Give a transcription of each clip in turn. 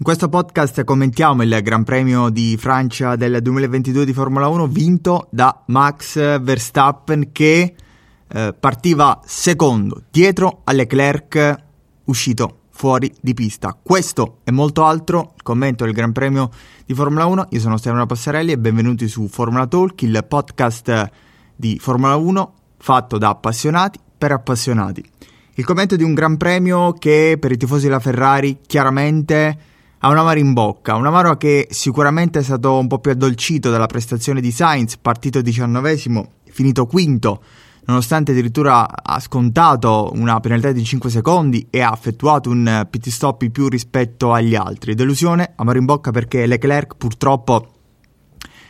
In questo podcast commentiamo il Gran Premio di Francia del 2022 di Formula 1 vinto da Max Verstappen che eh, partiva secondo dietro a Leclerc uscito fuori di pista. Questo e molto altro, il commento del Gran Premio di Formula 1. Io sono Stefano Passarelli e benvenuti su Formula Talk, il podcast di Formula 1 fatto da appassionati per appassionati. Il commento di un Gran Premio che per i tifosi della Ferrari chiaramente ha un amaro in bocca, un amaro che sicuramente è stato un po' più addolcito dalla prestazione di Sainz, partito diciannovesimo, finito quinto, nonostante addirittura ha scontato una penalità di 5 secondi e ha effettuato un pit stop in più rispetto agli altri. Delusione, amaro in bocca perché Leclerc purtroppo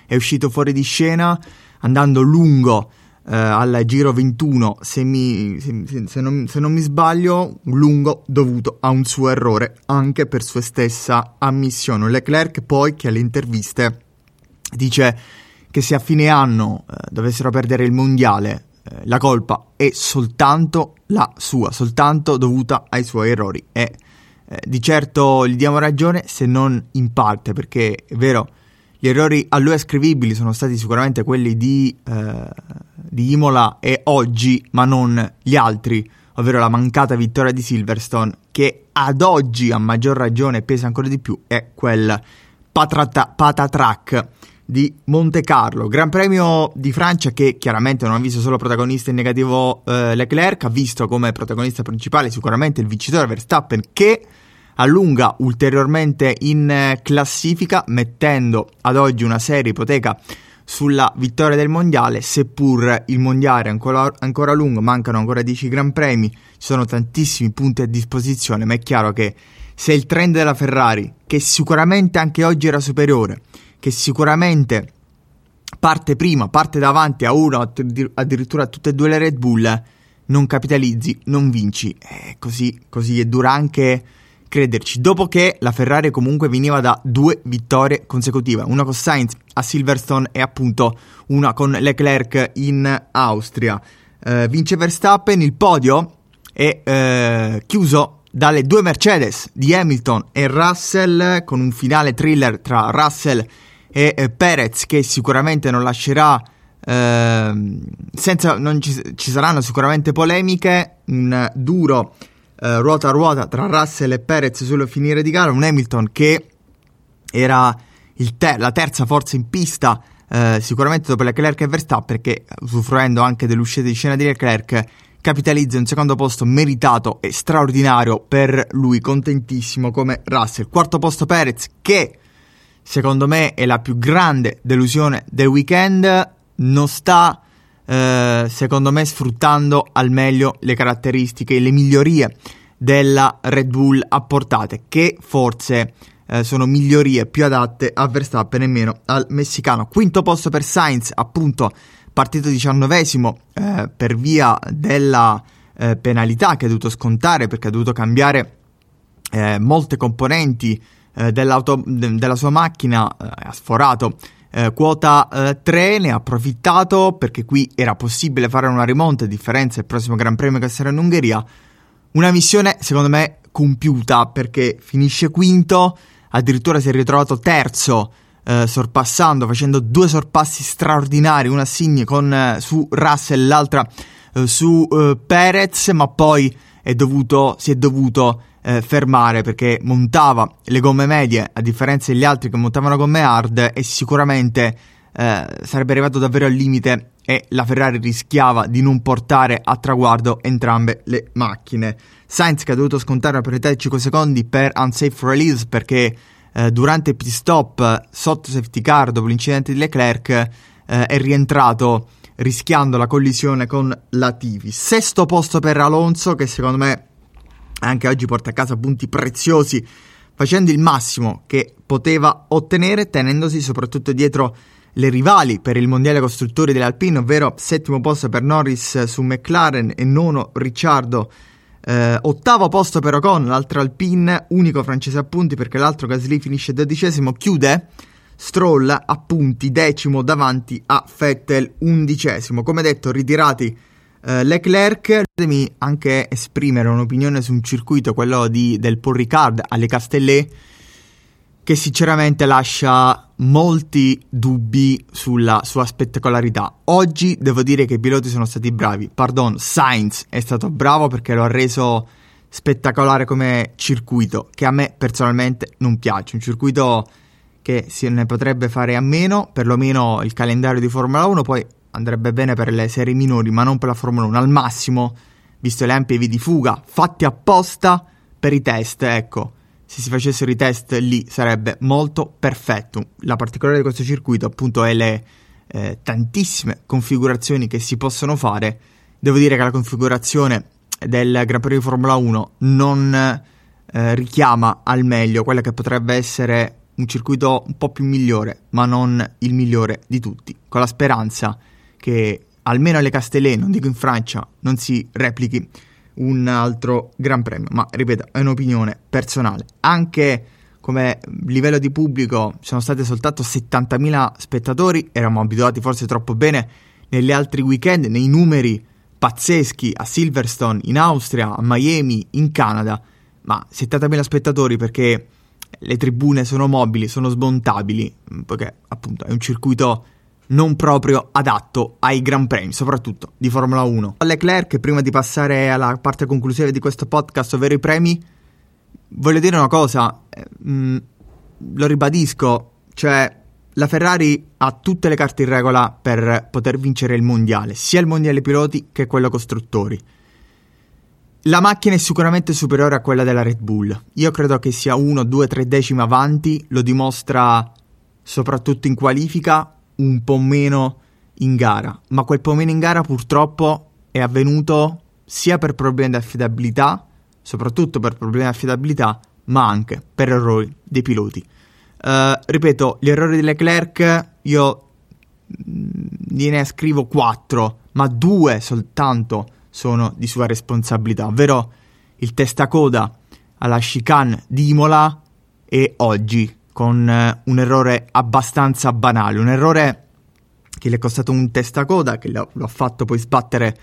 è uscito fuori di scena andando lungo eh, al giro 21, se, mi, se, se- non, se non mi sbaglio, lungo dovuto a un suo errore, anche per sua stessa ammissione. Leclerc poi che alle interviste dice che se a fine anno eh, dovessero perdere il mondiale, eh, la colpa è soltanto la sua, soltanto dovuta ai suoi errori. E eh, di certo gli diamo ragione, se non in parte, perché è vero, gli errori a lui ascrivibili sono stati sicuramente quelli di, eh, di Imola e oggi, ma non gli altri, ovvero la mancata vittoria di Silverstone, che ad oggi a maggior ragione pesa ancora di più, è quel patrata- patatrack di Monte Carlo. Gran Premio di Francia che chiaramente non ha visto solo protagonista in negativo eh, Leclerc, ha visto come protagonista principale sicuramente il vincitore Verstappen che allunga ulteriormente in eh, classifica mettendo ad oggi una seria ipoteca sulla vittoria del mondiale, seppur il mondiale è ancora, ancora lungo, mancano ancora 10 gran premi, ci sono tantissimi punti a disposizione, ma è chiaro che se il trend della Ferrari, che sicuramente anche oggi era superiore, che sicuramente parte prima, parte davanti a uno, addir- addirittura a tutte e due le Red Bull, non capitalizzi, non vinci. Eh, così, così è dura anche crederci. Dopo che la Ferrari comunque veniva da due vittorie consecutive, una con Sainz a Silverstone e appunto una con Leclerc in Austria. Eh, vince Verstappen, il podio è eh, chiuso dalle due Mercedes di Hamilton e Russell con un finale thriller tra Russell e eh, Perez che sicuramente non lascerà ehm, senza non ci, ci saranno sicuramente polemiche un duro eh, ruota a ruota tra Russell e Perez sul finire di gara un Hamilton che era il te- la terza forza in pista eh, sicuramente dopo Leclerc e Verstappen che usufruendo anche dell'uscita di scena di Leclerc capitalizza un secondo posto meritato e straordinario per lui contentissimo come Russell. Quarto posto Perez che secondo me è la più grande delusione del weekend, non sta eh, secondo me sfruttando al meglio le caratteristiche e le migliorie della Red Bull apportate, che forse eh, sono migliorie più adatte a Verstappen e meno al messicano. Quinto posto per Sainz, appunto partito diciannovesimo eh, per via della eh, penalità che ha dovuto scontare perché ha dovuto cambiare molte componenti dell'auto- de- della sua macchina, ha sforato eh, quota eh, 3, ne ha approfittato perché qui era possibile fare una rimonta, a differenza del prossimo Gran Premio che sarà in Ungheria. Una missione secondo me compiuta perché finisce quinto, addirittura si è ritrovato terzo. eh, sorpassando, facendo due sorpassi straordinari, una Signe con, eh, su Russell, l'altra eh, su eh, Perez, ma poi è dovuto, si è dovuto eh, fermare perché montava le gomme medie a differenza degli altri che montavano gomme hard e sicuramente eh, sarebbe arrivato davvero al limite e la Ferrari rischiava di non portare a traguardo entrambe le macchine. Sainz che ha dovuto scontare una penalità di 5 secondi per unsafe release perché eh, durante pit stop sotto safety car dopo l'incidente di Leclerc eh, è rientrato rischiando la collisione con Latifi. Sesto posto per Alonso che secondo me anche oggi porta a casa punti preziosi facendo il massimo che poteva ottenere, tenendosi soprattutto dietro le rivali per il mondiale costruttori dell'Alpine, ovvero settimo posto per Norris su McLaren e nono Ricciardo. Eh, ottavo posto per Ocon, l'altro Alpine, unico francese a punti perché l'altro Gasly finisce dodicesimo, chiude Stroll a punti, decimo davanti a Vettel, undicesimo. Come detto, ritirati eh, Leclerc. Fatemi anche esprimere un'opinione su un circuito, quello di, del Paul Ricard alle Castellet che sinceramente lascia molti dubbi sulla sua spettacolarità. Oggi devo dire che i piloti sono stati bravi. Pardon, Sainz è stato bravo perché lo ha reso spettacolare come circuito, che a me personalmente non piace. Un circuito che se ne potrebbe fare a meno, perlomeno il calendario di Formula 1, poi andrebbe bene per le serie minori, ma non per la Formula 1. Al massimo, visto le ampie vie di fuga, fatti apposta per i test, ecco se si facessero i test lì sarebbe molto perfetto. La particolare di questo circuito appunto è le eh, tantissime configurazioni che si possono fare. Devo dire che la configurazione del Gran Premio di Formula 1 non eh, richiama al meglio quella che potrebbe essere un circuito un po' più migliore, ma non il migliore di tutti, con la speranza che almeno alle Castellet, non dico in Francia, non si replichi un altro Gran Premio, ma ripeto, è un'opinione personale. Anche come livello di pubblico sono stati soltanto 70.000 spettatori, eravamo abituati forse troppo bene negli altri weekend, nei numeri pazzeschi a Silverstone, in Austria, a Miami, in Canada, ma 70.000 spettatori perché le tribune sono mobili, sono smontabili, perché appunto è un circuito non proprio adatto ai Gran Premi, soprattutto di Formula 1. Leclerc, prima di passare alla parte conclusiva di questo podcast, ovvero i premi, voglio dire una cosa, eh, mh, mm, lo ribadisco, cioè la Ferrari ha tutte le carte in regola per poter vincere il mondiale, sia il mondiale piloti che quello costruttori. La macchina è sicuramente superiore a quella della Red Bull. Io credo che sia 1, 2, 3 decimi avanti, lo dimostra soprattutto in qualifica un po' meno in gara, ma quel po' meno in gara purtroppo è avvenuto sia per problemi di affidabilità, soprattutto per problemi di affidabilità, ma anche per errori dei piloti. Uh, ripeto, gli errori di Leclerc io mm, gliene scrivo 4, ma due soltanto sono di sua responsabilità, ovvero il testacoda alla chicane di Imola e oggi con eh, un errore abbastanza banale, un errore che gli è costato un testacoda, che lo, ha fatto poi sbattere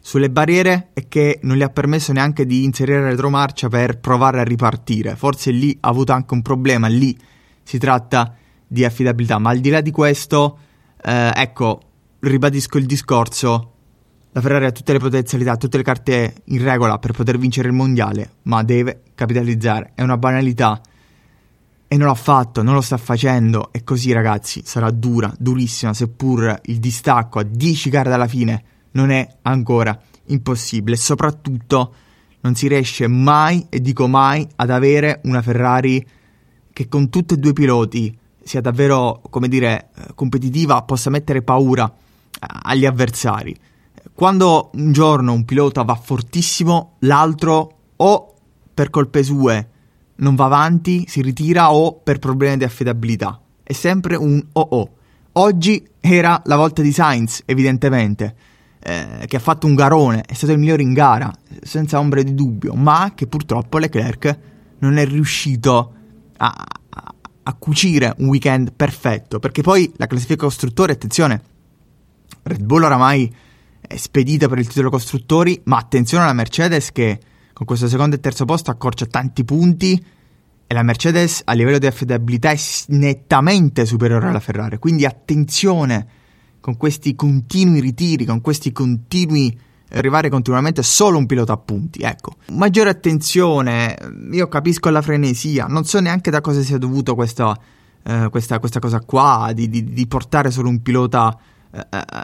sulle barriere e che non gli ha permesso neanche di inserire retromarcia per provare a ripartire. Forse lì ha avuto anche un problema, lì si tratta di affidabilità, ma al di là di questo, eh, ecco, ribadisco il discorso, la Ferrari ha tutte le potenzialità, tutte le carte in regola per poter vincere il mondiale, ma deve capitalizzare. È una banalità e non l'ha fatto, non lo sta facendo e così ragazzi sarà dura, durissima, seppur il distacco a 10 gare dalla fine non è ancora impossibile. Soprattutto non si riesce mai, e dico mai, ad avere una Ferrari che con tutti e due i piloti sia davvero, come dire, competitiva, possa mettere paura agli avversari. Quando un giorno un pilota va fortissimo, l'altro o per colpe sue non va avanti, si ritira o per problemi di affidabilità. È sempre un o-o. Oggi era la volta di Sainz, evidentemente, eh, che ha fatto un garone, è stato il migliore in gara, senza ombra di dubbio, ma che purtroppo Leclerc non è riuscito a, a, a cucire un weekend perfetto, perché poi la classifica costruttori, attenzione, Red Bull oramai è spedita per il titolo costruttori, ma attenzione alla Mercedes che con questo secondo e terzo posto accorcia tanti punti e la Mercedes a livello di affidabilità è nettamente superiore alla Ferrari. Quindi attenzione con questi continui ritiri, con questi continui arrivare continuamente solo un pilota a punti. Ecco, maggiore attenzione. Io capisco la frenesia, non so neanche da cosa sia dovuto questa, eh, questa, questa cosa qua di, di, di, portare solo un pilota eh, eh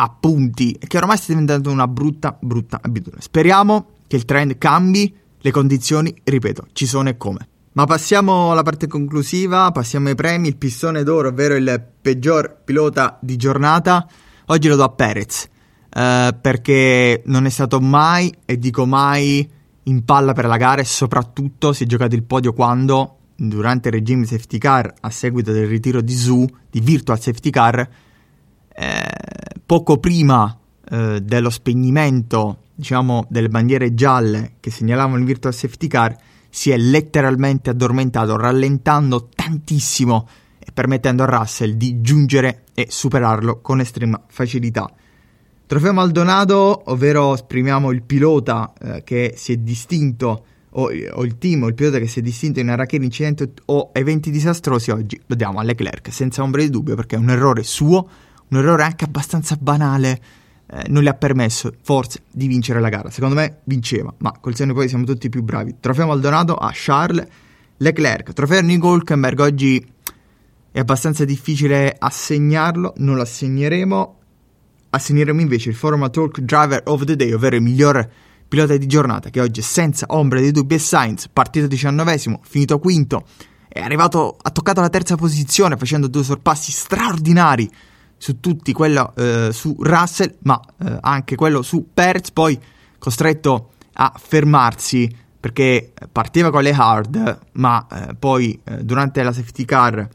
a punti, che ormai sta diventando una brutta, brutta abitudine. Speriamo che il trend cambi, le condizioni, ripeto, ci sono e come. Ma passiamo alla parte conclusiva, passiamo ai premi, il pistone d'oro, ovvero il peggior pilota di giornata. Oggi lo do a Perez, eh, perché non è stato mai, e dico mai, in palla per la gara e soprattutto si è giocato il podio quando, durante il regime safety car, a seguito del ritiro di Zoo, di Virtual Safety Car, eh, poco prima eh, dello spegnimento, diciamo, delle bandiere gialle che segnalavano il Virtual Safety Car, si è letteralmente addormentato, rallentando tantissimo e permettendo a Russell di giungere e superarlo con estrema facilità. Trofeo Maldonado, ovvero esprimiamo il pilota eh, che si è distinto, o, o, il team o il pilota che si è distinto in aracheri, incidenti o eventi disastrosi, oggi lo diamo a Leclerc, senza ombra di dubbio, perché è un errore suo, un errore anche abbastanza banale, eh, non le ha permesso forse di vincere la gara. Secondo me vinceva, ma col senno poi siamo tutti più bravi. Trofeo Maldonado a Charles Leclerc. Trofeo Nico Hulkenberg oggi è abbastanza difficile assegnarlo, non lo assegneremo. Assegneremo invece il Formal Talk Driver of the Day, ovvero il miglior pilota di giornata che oggi senza ombra di dubbio è Sainz, partito diciannovesimo, finito quinto, è arrivato, ha toccato la terza posizione facendo due sorpassi straordinari su tutti, quello eh, su Russell, ma eh, anche quello su Perez, poi costretto a fermarsi perché partiva con le hard, ma eh, poi eh, durante la safety car,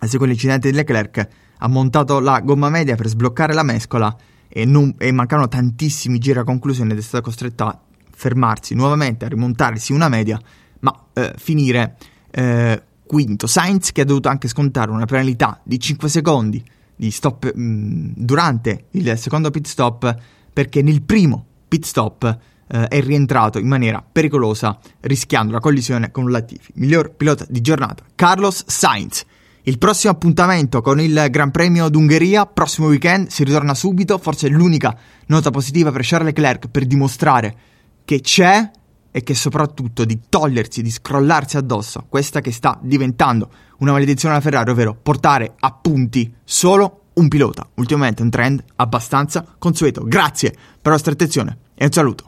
secondo l'incidente di Leclerc, ha montato la gomma media per sbloccare la mescola e, non, e mancavano tantissimi giri a conclusione ed è stato costretto a fermarsi nuovamente, a rimontarsi una media, ma eh, finire eh, quinto. Sainz che ha dovuto anche scontare una penalità di 5 secondi di stop mh, mm, durante il secondo pit stop perché nel primo pit stop eh, è rientrato in maniera pericolosa rischiando la collisione con Latifi. Miglior pilota di giornata, Carlos Sainz. Il prossimo appuntamento con il Gran Premio d'Ungheria, prossimo weekend, si ritorna subito, forse l'unica nota positiva per Charles Leclerc per dimostrare che c'è e che soprattutto di togliersi, di scrollarsi addosso questa che sta diventando una maledizione alla Ferrari, ovvero portare a punti solo un pilota. Ultimamente un trend abbastanza consueto. Grazie per la vostra attenzione e un saluto.